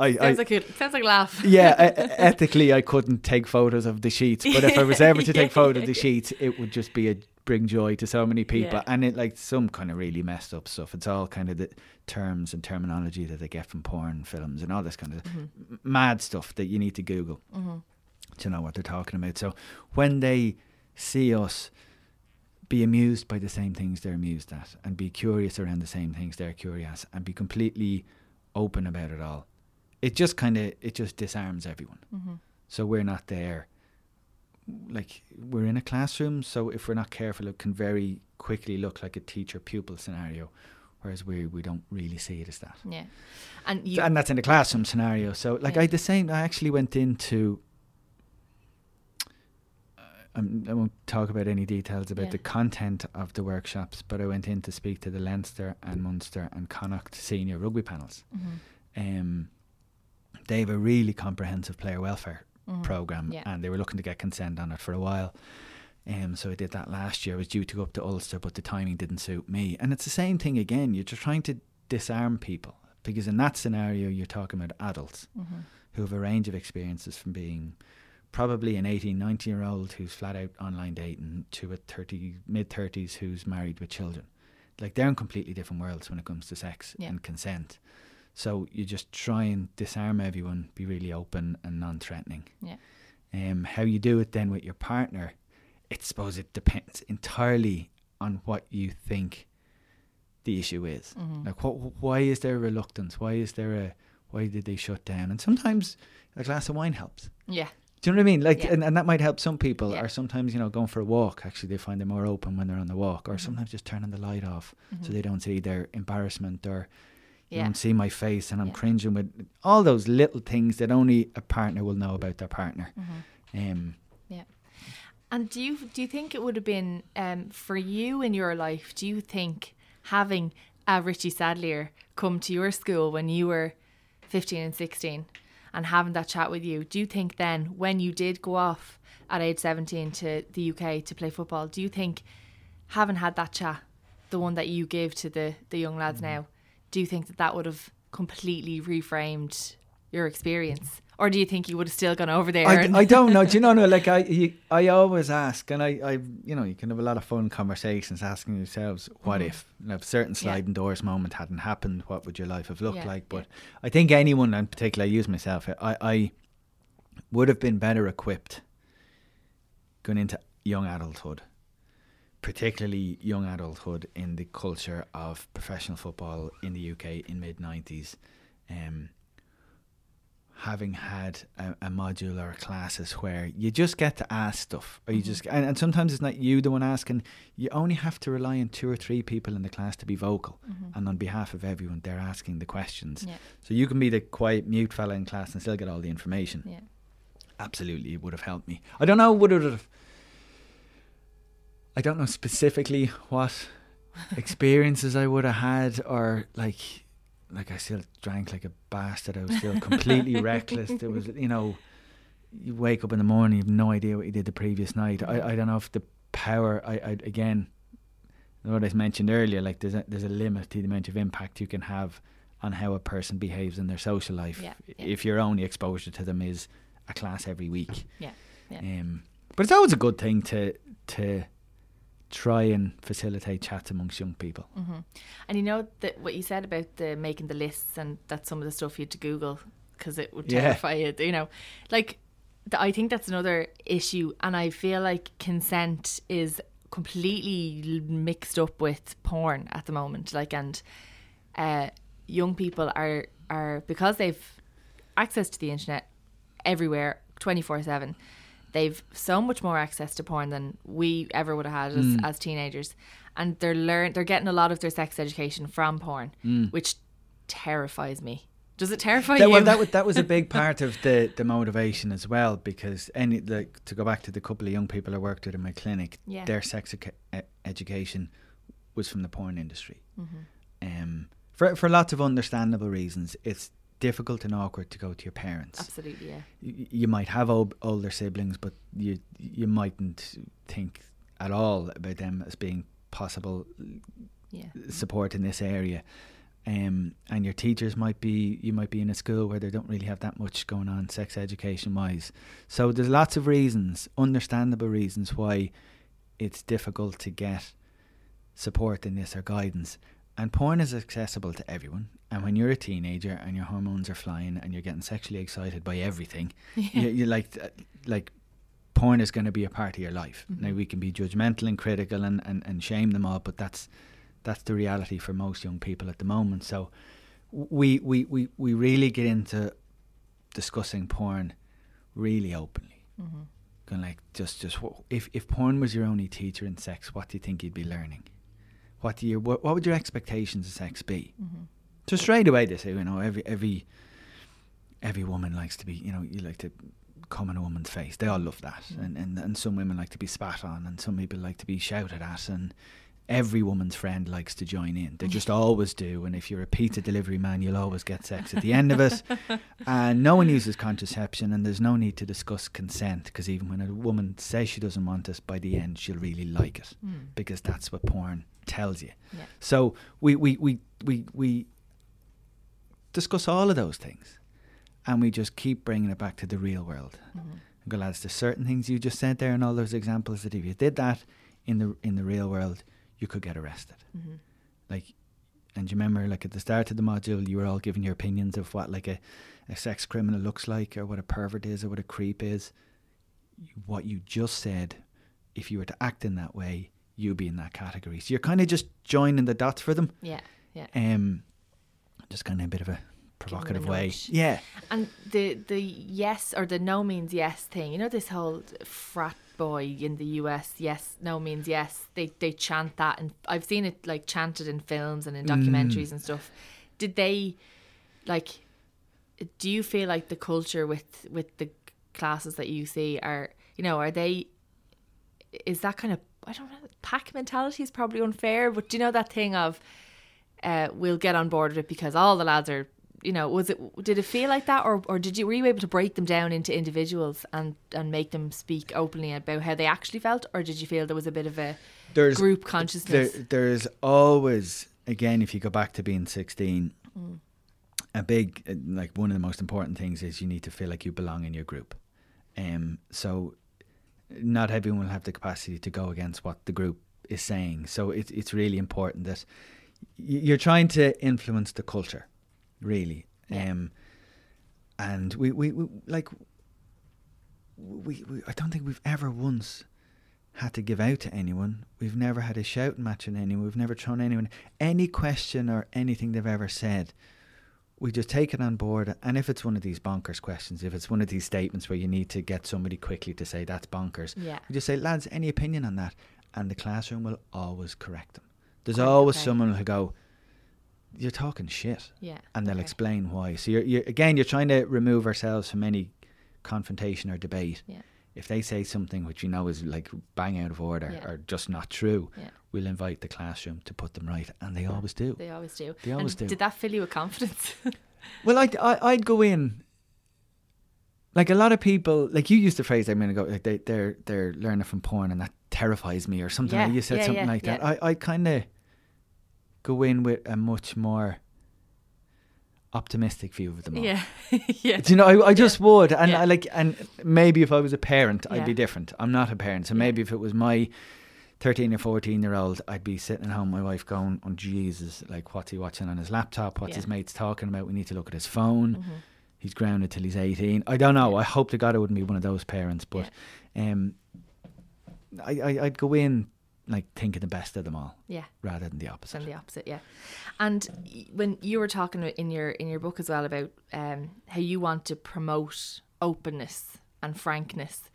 I, Sounds like a sounds like a laugh. yeah, e- ethically, I couldn't take photos of the sheets, but if I was ever to take photos of the sheets, it would just be a bring joy to so many people, Yeah. and it like some kind of really messed up stuff. It's all kind of the terms and terminology that they get from porn films and all this kind of Mm-hmm. mad stuff that you need to Google to know what they're talking about. So when they see us be amused by the same things they're amused at and be curious around the same things they're curious and be completely open about it all it just kind of it just disarms everyone so we're not there like we're in a classroom so if we're not careful it can very quickly look like a teacher pupil scenario whereas we we don't really see it as that Yeah, and you and that's in the classroom scenario. So, like, Yeah. I the same. I actually went into. uh, I'm, I won't talk about any details about Yeah. the content of the workshops, but I went in to speak to the Leinster and Munster and Connacht senior rugby panels. Mm-hmm. Um, they have a really comprehensive player welfare program, Mm-hmm. Yeah. and they were looking to get consent on it for a while. Um, so I did that last year. I was due to go up to Ulster, but the timing didn't suit me. And it's the same thing again. You're just trying to disarm people because in that scenario, you're talking about adults Mm-hmm. who have a range of experiences from being probably an 18, 19 year old who's flat out online dating to a 30, mid 30s who's married with children. Like they're in completely different worlds when it comes to sex Yeah. and consent. So you just try and disarm everyone, be really open and non threatening. yeah Um, how you do it then with your partner, I suppose it depends entirely on what you think the issue is. Mm-hmm. Like, what, why is there reluctance? Why is there a, why did they shut down? And sometimes a glass of wine helps. yeah Do you know what I mean? Like, Yeah. and, and that might help some people. Yeah. Or sometimes, you know, going for a walk, actually, they find they're more open when they're on the walk. Mm-hmm. Or sometimes just turning the light off so they don't see their embarrassment or you Yeah. don't see my face and I'm Yeah. cringing with all those little things that only a partner will know about their partner. Mm-hmm. Um, Yeah. And do you do you think it would have been um, for you in your life? Do you think having a Richie Sadlier come to your school when you were fifteen and sixteen, and having that chat with you, do you think then when you did go off at age seventeen to the UK to play football, do you think having had that chat, the one that you gave to the the young lads now, do you think that that would have completely reframed your experience, or do you think you would have still gone over there? I, I don't know. Do you know? No, like I, you, I always ask, and I, I, you know, you can have a lot of fun conversations asking yourselves, what if, you know, if certain Mm-hmm. Yeah. sliding doors moment hadn't happened, what would your life have looked Yeah, like? But yeah. I think anyone, and particularly I use myself, I, I would have been better equipped going into young adulthood, particularly young adulthood in the culture of professional football in the UK in mid nineties. Um, having had a, a module or a classes where you just get to ask stuff or you Mm-hmm. just and, and sometimes it's not you the one asking you only have to rely on two or three people in the class to be vocal and on behalf of everyone they're asking the questions Mm-hmm. Yeah. so you can be the quiet mute fella in class and still get all the information yeah. absolutely it would have helped me i don't know would it have i don't know specifically what experiences i would have had or like like i still drank like a bastard i was still completely reckless there was you know you wake up in the morning you have no idea what you did the previous night i, I don't know if the power i, I again what i mentioned earlier like there's a, there's a limit to the amount of impact you can have on how a person behaves in their social life Yeah, yeah. if your only exposure to them is a class every week Yeah. Yeah. um, but it's always a good thing to to try and facilitate chats amongst young people. And you know that what you said about the making the lists and that some of the stuff you had to Google because it would Yeah. terrify you. You know, like I think that's another issue, and I feel like consent is completely mixed up with porn at the moment. Like, and uh, young people are are because they've access to the internet everywhere, twenty four seven. They've so much more access to porn than we ever would have had as, as teenagers, and they're learn they're getting a lot of their sex education from porn, which terrifies me. Does it terrify That, you? well, that was that was a big part of the, the motivation as well because any like to go back to the couple of young people I worked with in my clinic, Yeah. their sex e- education was from the porn industry. Mm-hmm. Um, for for lots of understandable reasons, it's difficult and awkward to go to your parents. Absolutely, yeah. Y- You might have ol- older siblings, but you you mightn't think at all about them as being possible Yeah. support in this area. Um, and your teachers might be you might be in a school where they don't really have that much going on sex education wise. So there's lots of reasons, understandable reasons why it's difficult to get support in this or guidance. And porn is accessible to everyone. And when you're a teenager and your hormones are flying and you're getting sexually excited by everything, you, you like uh, like porn is going to be a part of your life. Mm-hmm. Now we can be judgmental and critical and, and, and shame them all, but that's that's the reality for most young people at the moment. So we we, we, we really get into discussing porn really openly. Mm-hmm. Going like just just if if porn was your only teacher in sex, what do you think you'd be learning? What do you what, what would your expectations of sex be? Mm-hmm. So straight away they say, you know, every every every woman likes to be, you know, you like to come in a woman's face. They all love that, mm-hmm. and, and and some women like to be spat on, and some people like to be shouted at, and every woman's friend likes to join in. They mm. just always do, and if you're a pizza delivery man, you'll always get sex at the end of it. and no one uses contraception, and there's no need to discuss consent because even when a woman says she doesn't want it, by the end she'll really like it hmm. because that's what porn tells you. Yeah. So we we we we we discuss all of those things, and we just keep bringing it back to the real world. Mm-hmm. And go, lads, there's certain things you just said there, and all those examples that if you did that in the in the real world, you could get arrested. Like, and you remember, like at the start of the module, you were all giving your opinions of what like a, a sex criminal looks like, or what a pervert is, or what a creep is. What you just said, if you were to act in that way, you'd be in that category. So you're kind of just joining the dots for them. Yeah, yeah. Um, just kind of a bit of a provocative way. Yeah. And the the yes or the no means yes thing, you know, this whole frat boy in the US, yes, no means yes. They they chant that, and I've seen it like chanted in films and in documentaries and stuff. Did they like? Do you feel like the culture with with the classes that you see are you know are they? Is that kind of I don't know. Pack mentality is probably unfair, but do you know that thing of uh, we'll get on board with it because all the lads are you know was it did it feel like that or, or did you were you able to break them down into individuals and and make them speak openly about how they actually felt or did you feel there was a bit of a There's group there, consciousness there's always again if you go back to being 16 Mm. a big like one of the most important things is you need to feel like you belong in your group. Um so not everyone will have the capacity to go against what the group is saying. So it's it's really important that you're trying to influence the culture really um and we, we, we like we, we I don't think we've ever once had to give out to anyone. We've never had a shouting match on anyone. We've never thrown anyone any question or anything they've ever said. We just take it on board, and if it's one of these bonkers questions, if it's one of these statements where you need to get somebody quickly to say that's bonkers, Yeah. we just say, lads, any opinion on that? And the classroom will always correct them. There's always okay. someone who'll go, "You're talking shit," yeah and they'll okay. explain why. So you're, you're again, you're trying to remove ourselves from any confrontation or debate. yeah If they say something which you know is like bang out of order Yeah. or just not true, yeah we'll invite the classroom to put them right, and they always do. they always do They always and do. did that fill you with confidence Well, I'd, I, I'd go in. Like a lot of people, like you used the phrase a minute ago, like they, they're they're learning from porn, and that terrifies me, or something. Yeah, like you said something like that. I, I kind of go in with a much more optimistic view of them all. yeah yeah Do you know, I, I just would, and Yeah. I like, and maybe if I was a parent, I'd be different. I'm not a parent, so maybe if it was my thirteen or fourteen year old, I'd be sitting at home, my wife going, "Oh Jesus, like what's he watching on his laptop? What's Yeah. his mates talking about? We need to look at his phone. Mhm. He's grounded till he's eighteen. I don't know. I hope to God I wouldn't be one of those parents, but um, I, I I'd go in like thinking the best of them all, yeah rather than the opposite. than the opposite yeah and when you were talking in your in your book as well about um how you want to promote openness and frankness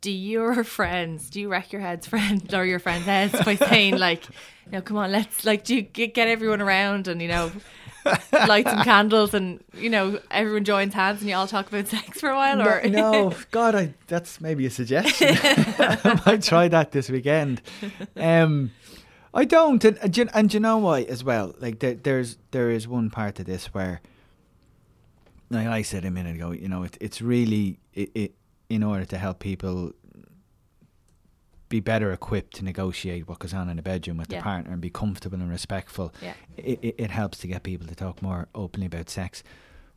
do your friends do you wreck your heads friends or your friends heads by saying like you know come on let's like do you get, get everyone around and you know light some candles and you know everyone joins hands and you all talk about sex for a while? Or no, no, God, I, that's maybe a suggestion. I might try that this weekend. Um, I don't, and, and, you- and you know why as well? Like there, there's there is one part of this where, like I said a minute ago, you know, it, it's really it, it in order to help people be better equipped to negotiate what goes on in a bedroom with Yeah. the partner and be comfortable and respectful. Yeah. It, it, it helps to get people to talk more openly about sex.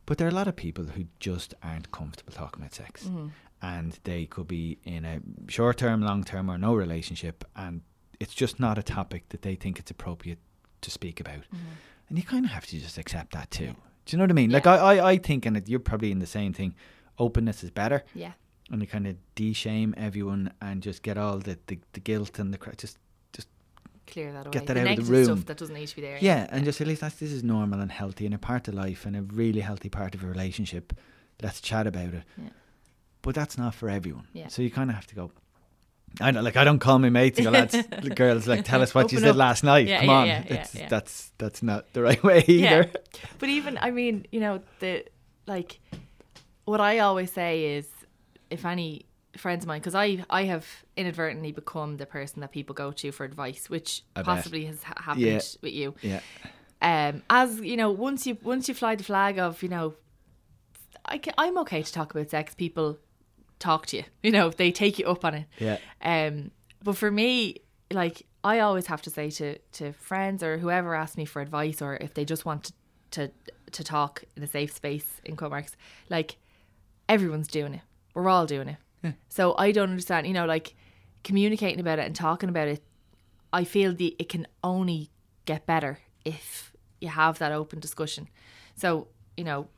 But there are a lot of people who just aren't comfortable talking about sex. Mm-hmm. And they could be in a short term, long term, or no relationship. And it's just not a topic that they think it's appropriate to speak about. And you kind of have to just accept that too. Do you know what I mean? Like, I, I, I think, and you're probably in the same thing, openness is better yeah, and you kind of de-shame everyone and just get all the, the, the guilt and the cra- just just clear that away. Get that the out of the room. stuff that doesn't need to be there. yeah, and just at least that's this is normal and healthy and a part of life and a really healthy part of a relationship. Let's chat about it. Yeah. But that's not for everyone. Yeah. So you kind of have to go. I don't like. I don't call my mates and go, lads, the girls, like, tell us what you Open up. last night. Yeah, Come yeah, on, yeah, yeah, yeah. that's that's not the right way Yeah. either. But even, I mean, you know, the like, what I always say is, if any friends of mine, because I I have inadvertently become the person that people go to for advice, which I bet. possibly has ha- happened Yeah. with you. Yeah, Um, as you know, once you once you fly the flag of, you know, I ca- I'm okay to talk about sex. People talk to you. You know, they take you up on it. yeah, Um, but for me, like I always have to say to to friends or whoever asks me for advice, or if they just want to to, to talk in a safe space in Comarks, like everyone's doing it. We're all doing it. So I don't understand. You know, like communicating about it and talking about it. I feel the it can only get better if you have that open discussion. So you know,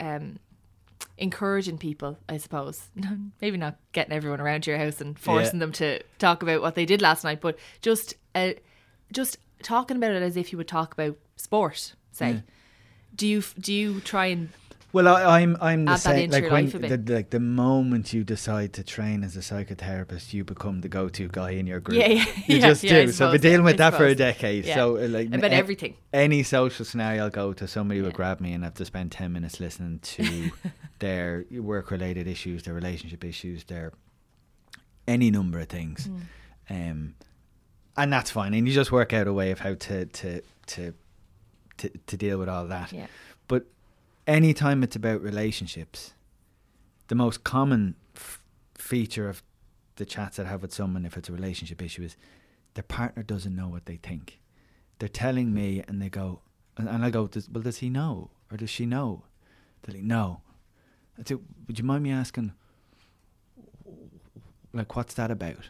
um, encouraging people, I suppose. Maybe not getting everyone around your house and forcing them to talk about what they did last night, but just uh, just talking about it as if you would talk about sport. Say, do you do you try and Well, I, I'm I'm the same. Like when the, like the moment you decide to train as a psychotherapist, you become the go-to guy in your group. Yeah, yeah, you yeah, just yeah, I do. so I've been dealing with I that for a decade. Yeah. So uh, like About a- everything. any social scenario I'll go to, somebody will grab me and I have to spend ten minutes listening to their work-related issues, their relationship issues, their any number of things. Mm. Um, and that's fine. And you just work out a way of how to to to to, to deal with all that. Yeah. But anytime it's about relationships, the most common f- feature of the chats that I have with someone, if it's a relationship issue, is their partner doesn't know what they think. They're telling me, and they go, and, and I go, does, well, does he know or does she know? They're like, no. I say, would you mind me asking, like, what's that about?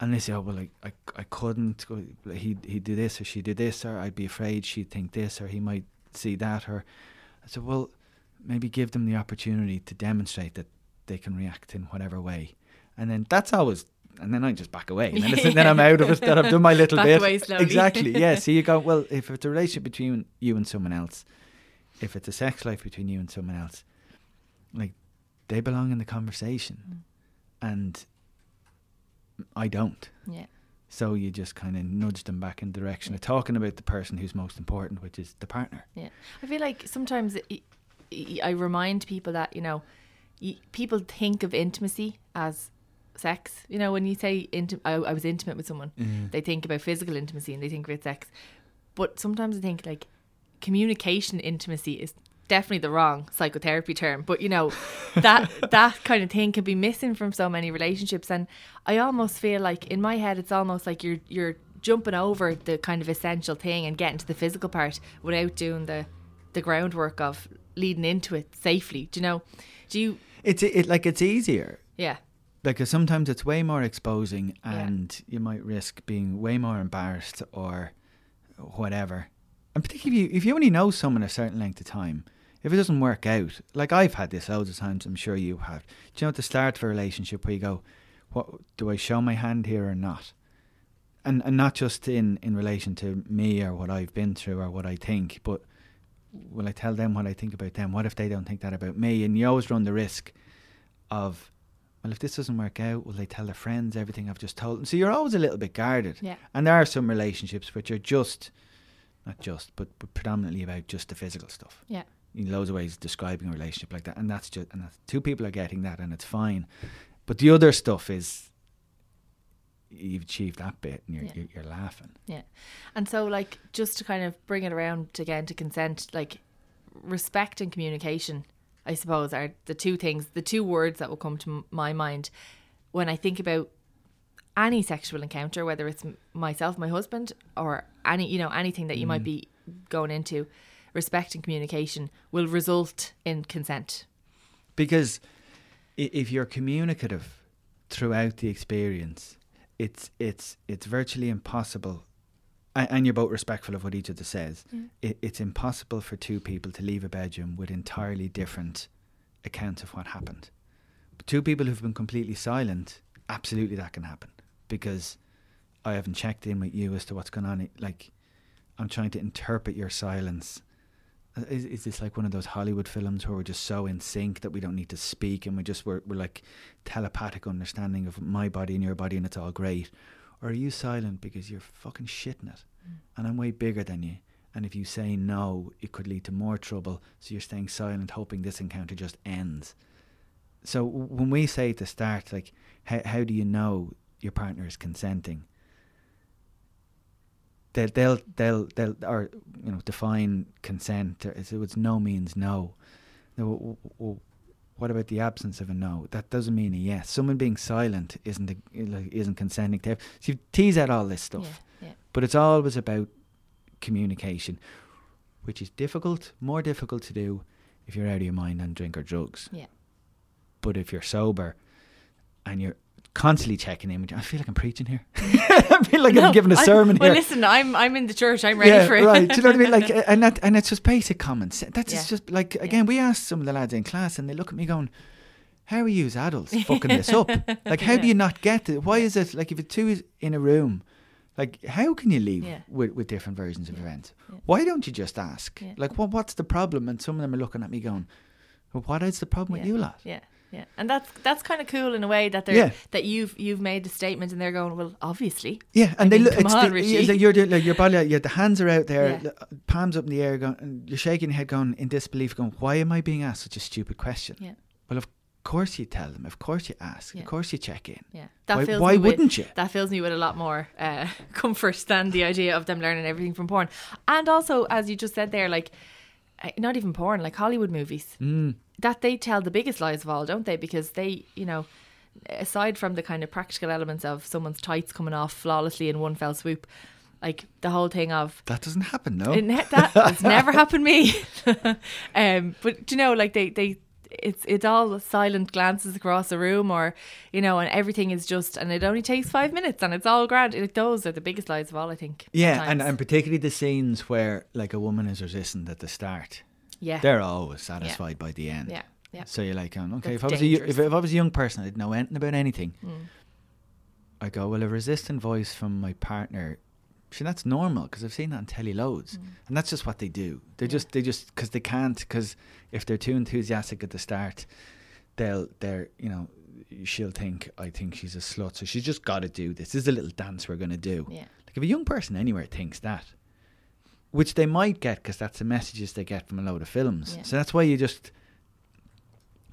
And they say, oh, well, like, I, I couldn't, he, he'd do this or she'd do this, or I'd be afraid she'd think this, or he might see that, or I said, well, maybe give them the opportunity to demonstrate that they can react in whatever way. And then that's always, and then I just back away. And then, it's- then I'm out of it, that I've done my little Back bit. Exactly, yeah. So you go, well, if it's a relationship between you and someone else, if it's a sex life between you and someone else, like, they belong in the conversation. Mm. And I don't. yeah. So you just kind of nudge them back in the direction of talking about the person who's most important, which is the partner. Yeah, I feel like sometimes it, I remind people that you know, people think of intimacy as sex. You know, when you say inti- I, I was intimate with someone, mm-hmm. they think about physical intimacy and they think about sex. But sometimes I think like communication intimacy is definitely the wrong psychotherapy term. But you know, that that kind of thing can be missing from so many relationships, and I almost feel like in my head it's almost like you're you're jumping over the kind of essential thing and getting to the physical part without doing the the groundwork of leading into it safely. Do you know? Do you? It's it like it's easier. Yeah. Like 'cause sometimes it's way more exposing, Yeah. and you might risk being way more embarrassed or whatever. And particularly if you, if you only know someone a certain length of time, if it doesn't work out, like I've had this loads of times, I'm sure you have. Do you know at the start of a relationship where you go, "What do I show my hand here or not?" And and not just in in relation to me or what I've been through or what I think, but will I tell them what I think about them? What if they don't think that about me? And you always run the risk of, well, if this doesn't work out, will they tell their friends everything I've just told them? So you're always a little bit guarded. Yeah. And there are some relationships which are just not just, but, but predominantly about just the physical stuff. Yeah. In loads of ways, describing a relationship like that, and that's just and that's, two people are getting that, and it's fine. But the other stuff is you've achieved that bit, and you're Yeah. you're, you're laughing. Yeah. And so, like, just to kind of bring it around again to consent, like, respect and communication, I suppose, are the two things, the two words that will come to m- my mind when I think about any sexual encounter, whether it's myself, my husband, or any, you know, anything that you might mm. be going into. Respect and communication will result in consent. because if you're communicative throughout the experience, it's it's it's virtually impossible, and, you're both respectful of what each other says. Mm. It, it's impossible for two people to leave a bedroom with entirely different accounts of what happened. But two people who've been completely silent, absolutely that can happen because I haven't checked in with you as to what's going on. Like I'm trying to interpret your silence. Uh, Is, is this like one of those Hollywood films where we're just so in sync that we don't need to speak and we just we're, we're like telepathic understanding of my body and your body and it's all great? Or are you silent because you're fucking shitting it and I'm way bigger than you? And if you say no, it could lead to more trouble. So you're staying silent, hoping this encounter just ends. So when we say at the start, like, how, how do you know your partner is consenting? They'll, they'll, they'll, they'll, or, you know, define consent. So it's no means no. No, w- w- what about the absence of a no? That doesn't mean a yes. Someone being silent isn't a, isn't consenting to. So you tease out all this stuff, Yeah. Yeah. but it's always about communication, which is difficult, more difficult to do if you're out of your mind on drink or drugs. Yeah. But if you're sober and you're constantly checking in, with- I feel like I'm preaching here. Mm. I feel like I'm giving a I- sermon well, here. listen, I'm I'm in the church. I'm ready yeah, for it. right. Do you know what I mean? Like, and that, and it's just basic common sense. That's Yeah. just like again, we asked some of the lads in class, and they look at me going, "How are you as adults fucking this up? Like, how do you not get it? Why is it like if it's two is in a room?" Like, how can you leave Yeah. with, with different versions of events? Yeah. Why don't you just ask? Yeah. Like, what what's the problem? And some of them are looking at me going, well, "What is the problem with you lot?" Yeah, yeah, and that's that's kind of cool in a way that they're Yeah. that you've you've made the statement and they're going well obviously Yeah, and I they mean, look. come It's on, the, Richie. like you're doing like your body. Yeah, the hands are out there, Yeah. palms up in the air, going. And you're shaking your head, going in disbelief, going, "Why am I being asked such a stupid question?" yeah Well, of course you tell them. Of course you ask. Yeah. Of course you check in. yeah that Why- fills why wouldn't you? that fills me with a lot more uh, comfort than the idea of them learning everything from porn and also as you just said there like uh, not even porn like Hollywood movies Mm. That they tell the biggest lies of all don't they because they you know aside from the kind of practical elements of someone's tights coming off flawlessly in one fell swoop like the whole thing of That doesn't happen, no. It that has never happened to me. um, but you know, like they, they, it's it's all silent glances across the room, or you know, and everything is just, and it only takes five minutes, and it's all grand. Like those are the biggest lies of all, I think. yeah, sometimes. and, and particularly the scenes where like a woman is resistant at the start, yeah, they're always satisfied by the end. yeah, yeah, So you're like, going, okay, That's if I was a, if, if I was a young person, I didn't know anything about anything. Mm. I go, well, a resistant voice from my partner. Sure, that's normal because I've seen that on telly loads, Mm. and that's just what they do. They just, they just, because they can't, because if they're too enthusiastic at the start, they'll, they're, you know, she'll think, I think she's a slut, so she's just got to do this. This is a little dance we're going to do. yeah, Like if a young person anywhere thinks that, which they might get because that's the messages they get from a load of films. Yeah. So that's why you just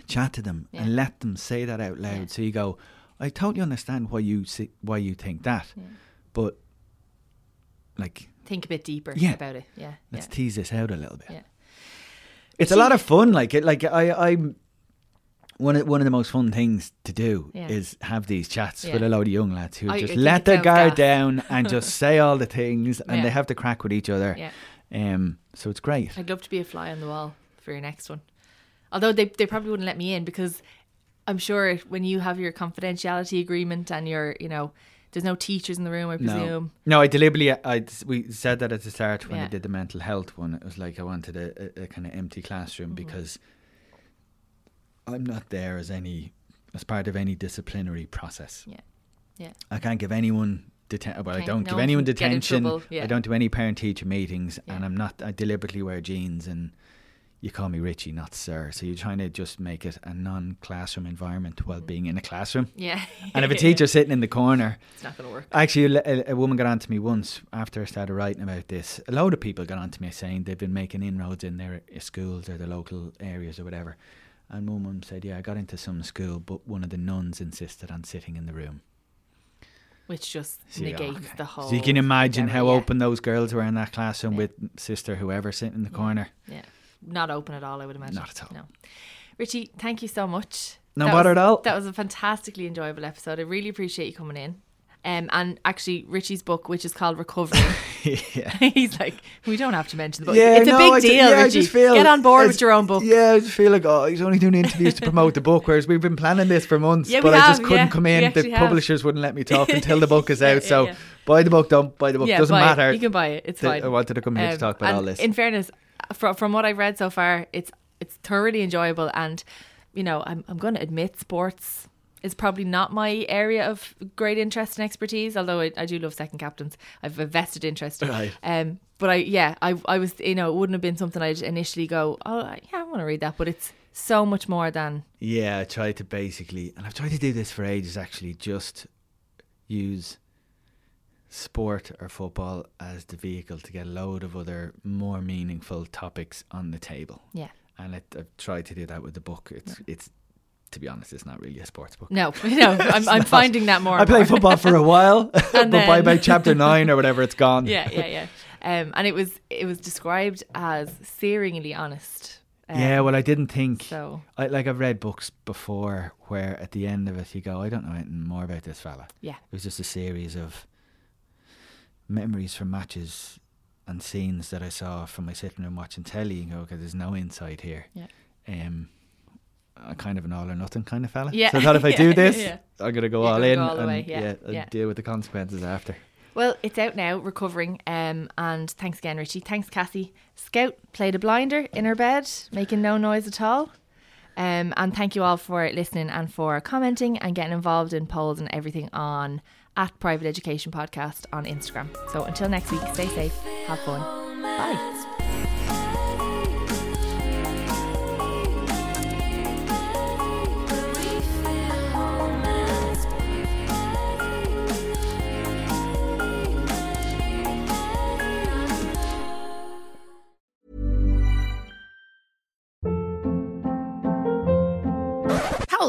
chat to them Yeah. and let them say that out loud. Yeah. So you go, I totally understand why you see, why you think that, but like think a bit deeper about it. Yeah, let's tease this out a little bit. yeah. It's a lot of fun. Like it, like I, I'm one of one of the most fun things to do Yeah. is have these chats Yeah. with a load of young lads who I- I just let their guard down and just say all the things, and Yeah. they have to crack with each other. Yeah. Um, so it's great. I'd love to be a fly on the wall for your next one. Although they they probably wouldn't let me in because I'm sure when you have your confidentiality agreement and your you know there's no teachers in the room, I presume. no, I deliberately, I we said that at the start when I did the mental health one. It was like I wanted a, a, a kind of empty classroom Mm-hmm. because I'm not there as any as part of any disciplinary process. Yeah, yeah. I can't give anyone detention. Well, I don't no give anyone can get in detention. yeah. I don't do any parent teacher meetings, and I'm not. I deliberately wear jeans and you call me Richie, not Sir. So you're trying to just make it a non-classroom environment while being in a classroom. Yeah. And if a teacher's sitting in the corner, it's not going to work. Actually, a, a, woman got on to me once after I started writing about this. A load of people got on to me saying they've been making inroads in their uh, schools or the local areas or whatever. And one woman said, "Yeah, I got into some school, but one of the nuns insisted on sitting in the room." Which just So, yeah, negates okay. the whole. So you can imagine endeavour, how yeah. open those girls were in that classroom Yeah. with sister whoever sitting in the corner. Yeah. Not open at all, I would imagine. Not at all. No. Richie, thank you so much. No That bother was- at all. That was a fantastically enjoyable episode. I really appreciate you coming in. Um, and actually, Richie's book, which is called Recovery, yeah. he's like, we don't have to mention the book. Yeah, it's a big I deal, yeah, Richie. feel Get on board with your own book. Yeah, I just feel like oh, he's only doing interviews to promote the book, whereas we've been planning this for months, Yeah, but we I just couldn't yeah, come in. The have. publishers wouldn't let me talk until the book is out. so buy the book, don't buy the book. Yeah, Doesn't buy it. matter. You can buy it. It's fine. I wanted to come here to Um, talk about all this. In fairness, from from what I've read so far, it's it's thoroughly enjoyable, and you know, I'm I'm going to admit sports is probably not my area of great interest and expertise. Although I, I do love second captains, I've a vested interest. Right. Um, but I yeah, I I was you know it wouldn't have been something I'd initially go oh yeah I want to read that, but it's so much more than Yeah, I tried to basically, and I've tried to do this for ages actually, just use sport or football as the vehicle to get a load of other more meaningful topics on the table. yeah. And it, I've tried to do that with the book. It's, it's, to be honest, it's not really a sports book. No, no, I'm, I'm finding that more. I played football for a while, but by about chapter nine or whatever, it's gone. yeah, yeah, yeah. Um, and it was it was described as searingly honest. Um, Yeah, well, I didn't think. so I, like I've read books before where at the end of it you go, I don't know anything more about this fella. yeah, It was just a series of memories from matches and scenes that I saw from my sitting room watching telly and go, okay, there's no insight here. Yeah. Um, I'm kind of an all or nothing kind of fella. Yeah. So I thought if I Yeah, do this, yeah. I'm gonna go You're all gonna in go all and yeah, yeah. deal with the consequences after. Well, it's out now, recovering. Um, and thanks again, Richie. Thanks, Cassie. Scout played a blinder in her bed, making no noise at all. Um, and thank you all for listening and for commenting and getting involved in polls and everything on at Private Education Podcast on Instagram. So until next week, stay safe, have fun. Bye.